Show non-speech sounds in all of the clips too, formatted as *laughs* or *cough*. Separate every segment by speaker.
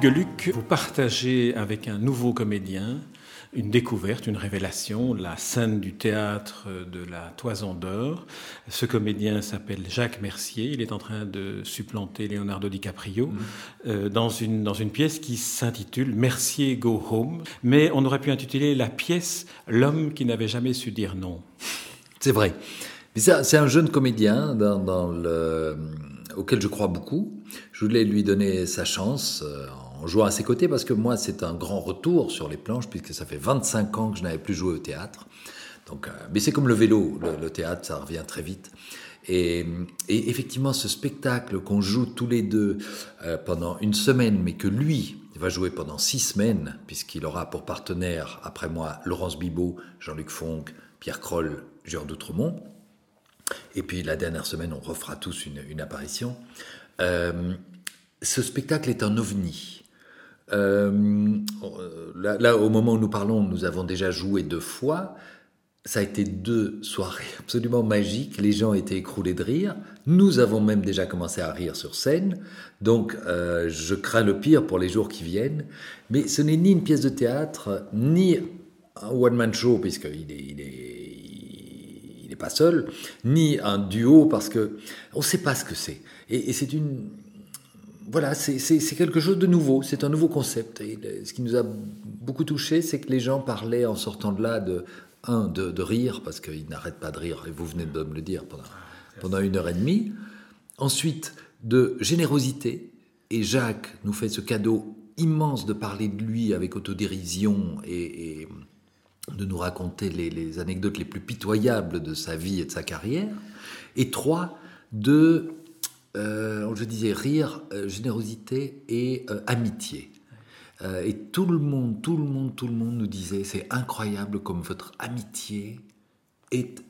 Speaker 1: Philippe Geluc, vous partagez avec un nouveau comédien une découverte, une révélation, la scène du théâtre de la Toison d'Or. Ce comédien s'appelle Jacques Mercier. Il est en train de supplanter Leonardo DiCaprio mmh. euh, dans, une, dans une pièce qui s'intitule Mercier Go Home. Mais on aurait pu intituler la pièce L'homme qui n'avait jamais su dire non.
Speaker 2: C'est vrai. C'est un jeune comédien dans, le, auquel je crois beaucoup. Je voulais lui donner sa chance euh, en jouant à ses côtés parce que moi, c'est un grand retour sur les planches puisque ça fait 25 ans que je n'avais plus joué au théâtre. Donc, euh, mais c'est comme le vélo, le, théâtre, ça revient très vite. Et, effectivement, ce spectacle qu'on joue tous les deux euh, pendant une semaine, mais que lui va jouer pendant six semaines, puisqu'il aura pour partenaire, après moi, Laurence Bibot, Jean-Luc Fonck, Pierre Kroll, Jean d'Outremont. Et puis la dernière semaine, on refera tous une, apparition. Euh, ce spectacle est un ovni. Euh, là, au moment où nous parlons, nous avons déjà joué deux fois. Ça a été deux soirées *laughs* absolument magiques. Les gens étaient écroulés de rire. Nous avons même déjà commencé à rire sur scène. Donc, euh, je crains le pire pour les jours qui viennent. Mais ce n'est ni une pièce de théâtre, ni un one-man show, puisqu'il est, pas seul, ni un duo, parce que on ne sait pas ce que c'est. Et c'est une voilà, c'est quelque chose de nouveau, c'est un nouveau concept. Et ce qui nous a beaucoup touché, c'est que les gens parlaient en sortant de là de, un, de, rire, parce qu'ils n'arrêtent pas de rire, et vous venez de me le dire pendant, pendant une heure et demie. Ensuite, de générosité, et Jacques nous fait ce cadeau immense de parler de lui avec autodérision et, de nous raconter les, les, anecdotes les plus pitoyables de sa vie et de sa carrière. Et trois, de euh, je disais rire, euh, générosité et euh, amitié. et tout le monde, tout le monde, tout le monde nous disait, c'est incroyable comme votre amitié est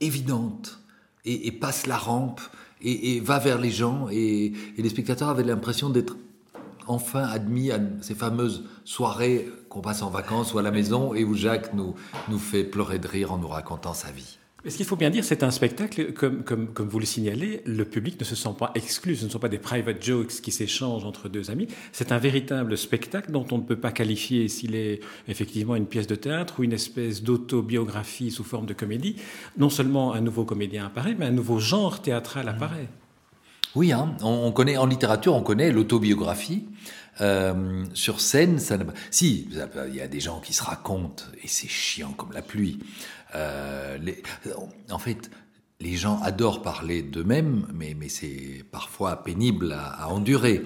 Speaker 2: évidente et, passe la rampe et, va vers les gens. Et, les spectateurs avaient l'impression d'être enfin admis à ces fameuses soirées qu'on passe en vacances ou à la maison et où Jacques nous, nous fait pleurer de rire en nous racontant sa vie.
Speaker 1: Mais ce qu'il faut bien dire, c'est un spectacle, comme, comme, comme, vous le signalez, le public ne se sent pas exclu, ce ne sont pas des private jokes qui s'échangent entre deux amis, c'est un véritable spectacle dont on ne peut pas qualifier s'il est effectivement une pièce de théâtre ou une espèce d'autobiographie sous forme de comédie. Non seulement un nouveau comédien apparaît, mais un nouveau genre théâtral apparaît.
Speaker 2: Oui, hein, on, connaît en littérature, on connaît l'autobiographie. Euh, sur scène, ça si, il y a des gens qui se racontent et c'est chiant comme la pluie. Euh, en fait, les gens adorent parler d'eux-mêmes, mais, mais c'est parfois pénible à, endurer.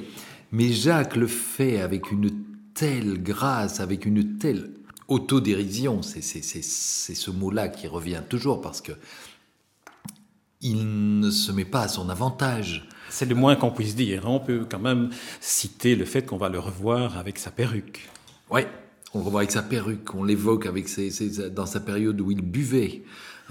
Speaker 2: Mais Jacques le fait avec une telle grâce, avec une telle autodérision, c'est ce mot-là qui revient toujours parce que il ne se met pas à son avantage.
Speaker 1: C'est le moins qu'on puisse dire. On peut quand même citer le fait qu'on va le revoir avec sa perruque.
Speaker 2: Oui, on le revoit avec sa perruque, on l'évoque avec dans sa période où il buvait.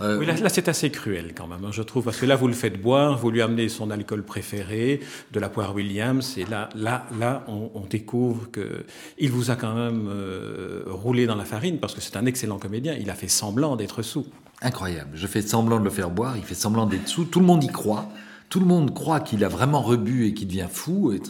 Speaker 1: Euh, oui, là, c'est assez cruel quand même, hein, je trouve, parce que là, vous le faites boire, vous lui amenez son alcool préféré, de la poire Williams, et là, là, là, on, découvre que il vous a quand même euh, roulé dans la farine, parce que c'est un excellent comédien. Il a fait semblant d'être sous.
Speaker 2: Incroyable. Je fais semblant de le faire boire, il fait semblant d'être sous. Tout le monde y croit. Tout le monde croit qu'il a vraiment rebu et qu'il devient fou. Et,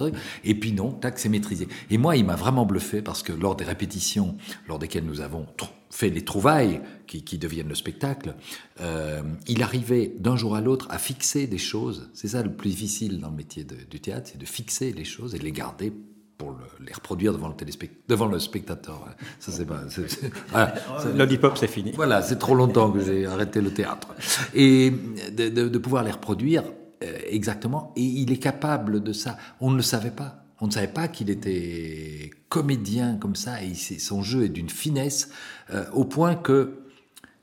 Speaker 2: et puis non, tac, c'est maîtrisé. Et moi, il m'a vraiment bluffé parce que lors des répétitions, lors desquelles nous avons fait les trouvailles qui, deviennent le spectacle, euh, il arrivait d'un jour à l'autre à fixer des choses. C'est ça le plus difficile dans le métier du théâtre, c'est de fixer les choses et de les garder pour les reproduire devant le, devant le spectateur. Ça, c'est pas. *laughs*
Speaker 1: c'est fini.
Speaker 2: Voilà, c'est trop longtemps que j'ai arrêté le théâtre. Et de, de, pouvoir les reproduire exactement. Et il est capable de ça. On ne le savait pas. On ne savait pas qu'il était comédien comme ça. Et son jeu est d'une finesse euh, au point que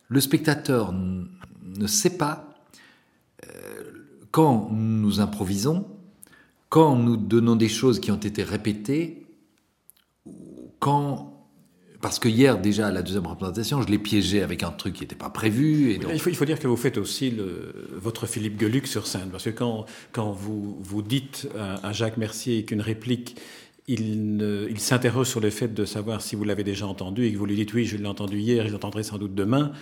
Speaker 2: le spectateur ne sait pas euh, quand nous improvisons, quand nous donnons des choses qui ont été répétées, quand parce que hier, déjà, à la deuxième représentation, je l'ai piégé avec un truc qui n'était pas prévu.
Speaker 1: Et il, faut, il, faut, dire que vous faites aussi le, votre Philippe Geluc sur scène. Parce que quand, quand vous, vous dites à, Jacques Mercier qu'une réplique, il, il s'interroge sur le fait de savoir si vous l'avez déjà entendu et que vous lui dites oui, je l'ai entendu hier je l'entendrai sans doute demain.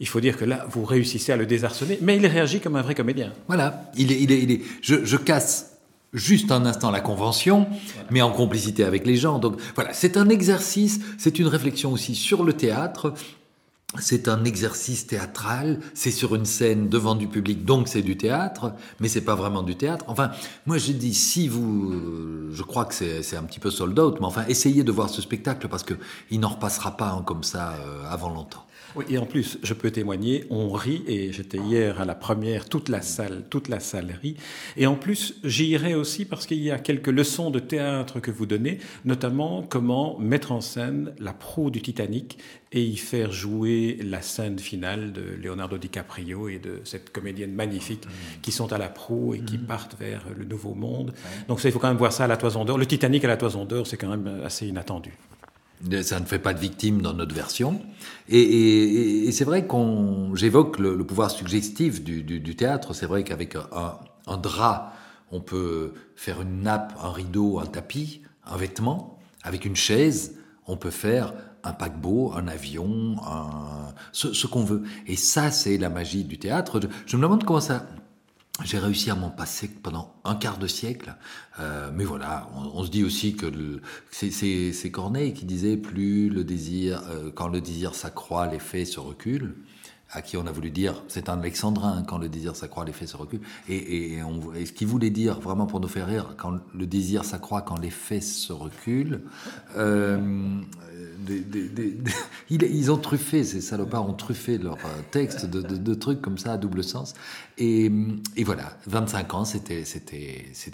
Speaker 1: Il faut dire que là, vous réussissez à le désarçonner, mais il réagit comme un vrai comédien.
Speaker 2: Voilà, il est, il est, il est je, je casse juste un instant la convention, mais en complicité avec les gens. Donc voilà, c'est un exercice, c'est une réflexion aussi sur le théâtre. C'est un exercice théâtral, c'est sur une scène devant du public, donc c'est du théâtre, mais c'est pas vraiment du théâtre. Enfin, moi j'ai dit, si vous, je crois que c'est un petit peu sold out, mais enfin, essayez de voir ce spectacle parce que il n'en repassera pas hein, comme ça euh, avant longtemps.
Speaker 1: Oui, et en plus, je peux témoigner, on rit, et j'étais hier à la première, toute la salle, toute la salle rit. Et en plus, j'y irai aussi parce qu'il y a quelques leçons de théâtre que vous donnez, notamment comment mettre en scène la proue du Titanic et y faire jouer la scène finale de Leonardo DiCaprio et de cette comédienne magnifique qui sont à la proue et qui mmh. partent vers le nouveau monde. Donc ça, il faut quand même voir ça à la Toison d'Or. Le Titanic à la Toison d'Or, c'est quand même assez inattendu
Speaker 2: ça ne fait pas de victime dans notre version. Et, c'est vrai qu'on, j'évoque le, pouvoir suggestif du, théâtre. C'est vrai qu'avec un, drap, on peut faire une nappe, un rideau, un tapis, un vêtement. Avec une chaise, on peut faire un paquebot, un avion, ce, qu'on veut. Et ça, c'est la magie du théâtre. je me demande comment ça, j'ai réussi à m'en passer pendant un quart de siècle. Euh, mais voilà, on, se dit aussi que c'est Corneille qui disait plus le désir, euh, quand le désir s'accroît, l'effet se recule à qui on a voulu dire, c'est un alexandrin, quand le désir s'accroît, l'effet se recule. Et, ce qu'il voulait dire, vraiment pour nous faire rire, quand le désir s'accroît, quand l'effet se recule, euh, *laughs* ils ont truffé, ces salopards ont truffé leur euh, texte de, trucs comme ça à double sens. Et, voilà, 25 ans, c'était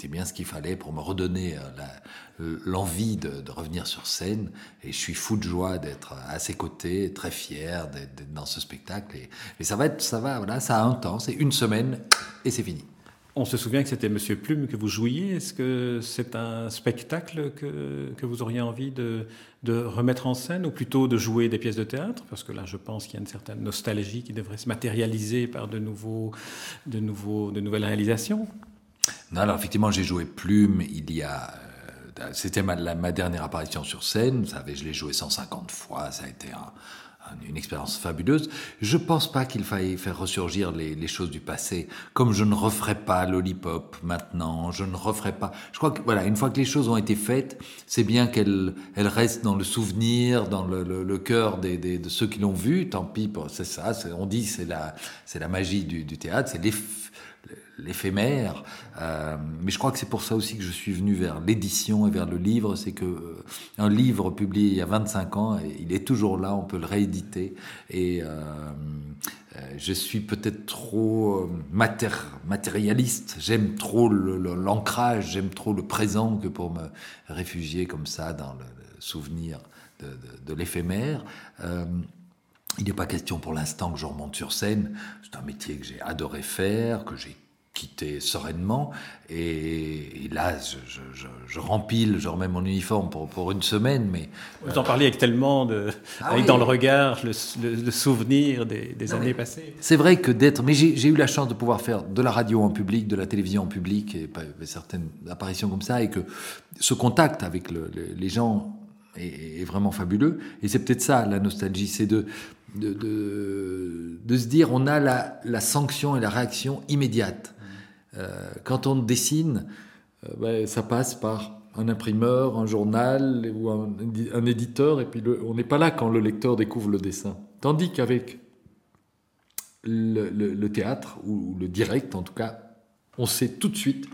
Speaker 2: bien ce qu'il fallait pour me redonner euh, l'envie de, revenir sur scène. Et je suis fou de joie d'être à ses côtés, très fier d'être dans ce spectacle. Et, ça va être, ça va, voilà, ça a un temps, c'est une semaine et c'est fini.
Speaker 1: On se souvient que c'était Monsieur Plume que vous jouiez. Est-ce que c'est un spectacle que, que, vous auriez envie de, de, remettre en scène ou plutôt de jouer des pièces de théâtre? Parce que là, je pense qu'il y a une certaine nostalgie qui devrait se matérialiser par de, nouveaux, de, nouveaux, de nouvelles réalisations.
Speaker 2: Non, alors effectivement, j'ai joué Plume il y a. Euh, c'était ma, ma, dernière apparition sur scène. Vous savez, je l'ai joué 150 fois. Ça a été un, une expérience fabuleuse. Je pense pas qu'il faille faire ressurgir les, choses du passé. Comme je ne referai pas Lollipop maintenant, je ne referai pas. Je crois que voilà, une fois que les choses ont été faites, c'est bien qu'elles elles restent dans le souvenir, dans le, cœur des, de ceux qui l'ont vu. Tant pis, c'est ça. On dit c'est la la magie du, du théâtre, c'est l'éphémère. Euh, mais je crois que c'est pour ça aussi que je suis venu vers l'édition et vers le livre. C'est que euh, un livre publié il y a 25 ans, il est toujours là, on peut le rééditer. Et euh, je suis peut-être trop matérialiste. J'aime trop l'ancrage, j'aime trop le présent que pour me réfugier comme ça dans le, souvenir de, de l'éphémère. Il n'est pas question pour l'instant que je remonte sur scène. C'est un métier que j'ai adoré faire, que j'ai quitté sereinement. Et, là, je, je, rempile, je remets mon uniforme pour, pour une semaine. Mais
Speaker 1: vous en parliez avec tellement de, ah avec dans le regard le, souvenir des, des années passées.
Speaker 2: C'est vrai que d'être, mais j'ai eu la chance de pouvoir faire de la radio en public, de la télévision en public, et certaines apparitions comme ça, et que ce contact avec les gens est, vraiment fabuleux. Et c'est peut-être ça la nostalgie, c'est de se dire on a la, sanction et la réaction immédiate. Euh, quand on dessine, euh, ben, ça passe par un imprimeur, un journal ou un, éditeur, et puis on n'est pas là quand le lecteur découvre le dessin. Tandis qu'avec le, théâtre, ou le direct en tout cas, on sait tout de suite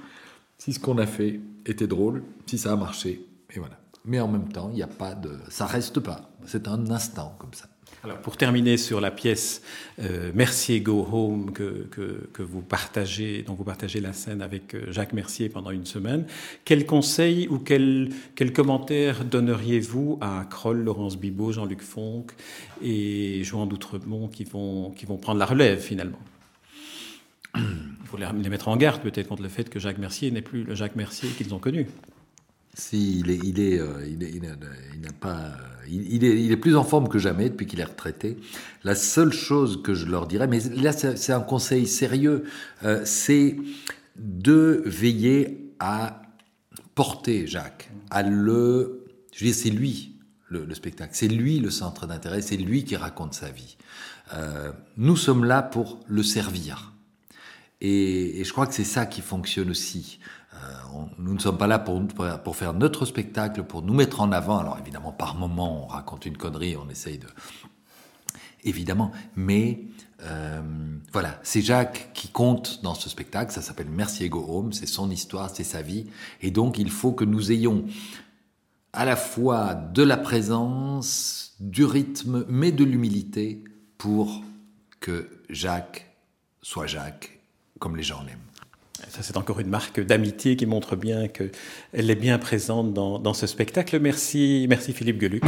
Speaker 2: si ce qu'on a fait était drôle, si ça a marché, et voilà. Mais en même temps, il n'y a pas de, ça reste pas. C'est un instant comme ça.
Speaker 1: Alors, pour terminer sur la pièce euh, Mercier Go Home que, que, vous partagez, dont vous partagez la scène avec euh, Jacques Mercier pendant une semaine, quel conseil ou quel, quel commentaire donneriez-vous à Kroll, Laurence Bibot, Jean-Luc Fonck et Joan d'Outremont qui vont, qui vont prendre la relève finalement? Il faut les, les mettre en garde peut-être contre le fait que Jacques Mercier n'est plus le Jacques Mercier qu'ils ont connu.
Speaker 2: Si, il est, il est, euh, il, n'a pas, il, est, il est plus en forme que jamais depuis qu'il est retraité. La seule chose que je leur dirais, mais là c'est un conseil sérieux, euh, c'est de veiller à porter Jacques, à le, je veux c'est lui le, le spectacle, c'est lui le centre d'intérêt, c'est lui qui raconte sa vie. Euh, nous sommes là pour le servir. Et je crois que c'est ça qui fonctionne aussi. Euh, nous ne sommes pas là pour, faire notre spectacle, pour nous mettre en avant. Alors évidemment, par moment, on raconte une connerie, on essaye de... Évidemment, mais euh, voilà, c'est Jacques qui compte dans ce spectacle, ça s'appelle Mercier Go Home, c'est son histoire, c'est sa vie, et donc il faut que nous ayons à la fois de la présence, du rythme, mais de l'humilité pour que Jacques soit Jacques comme les gens l'aiment.
Speaker 1: C'est encore une marque d'amitié qui montre bien qu'elle est bien présente dans, dans ce spectacle. Merci, merci Philippe Geluc.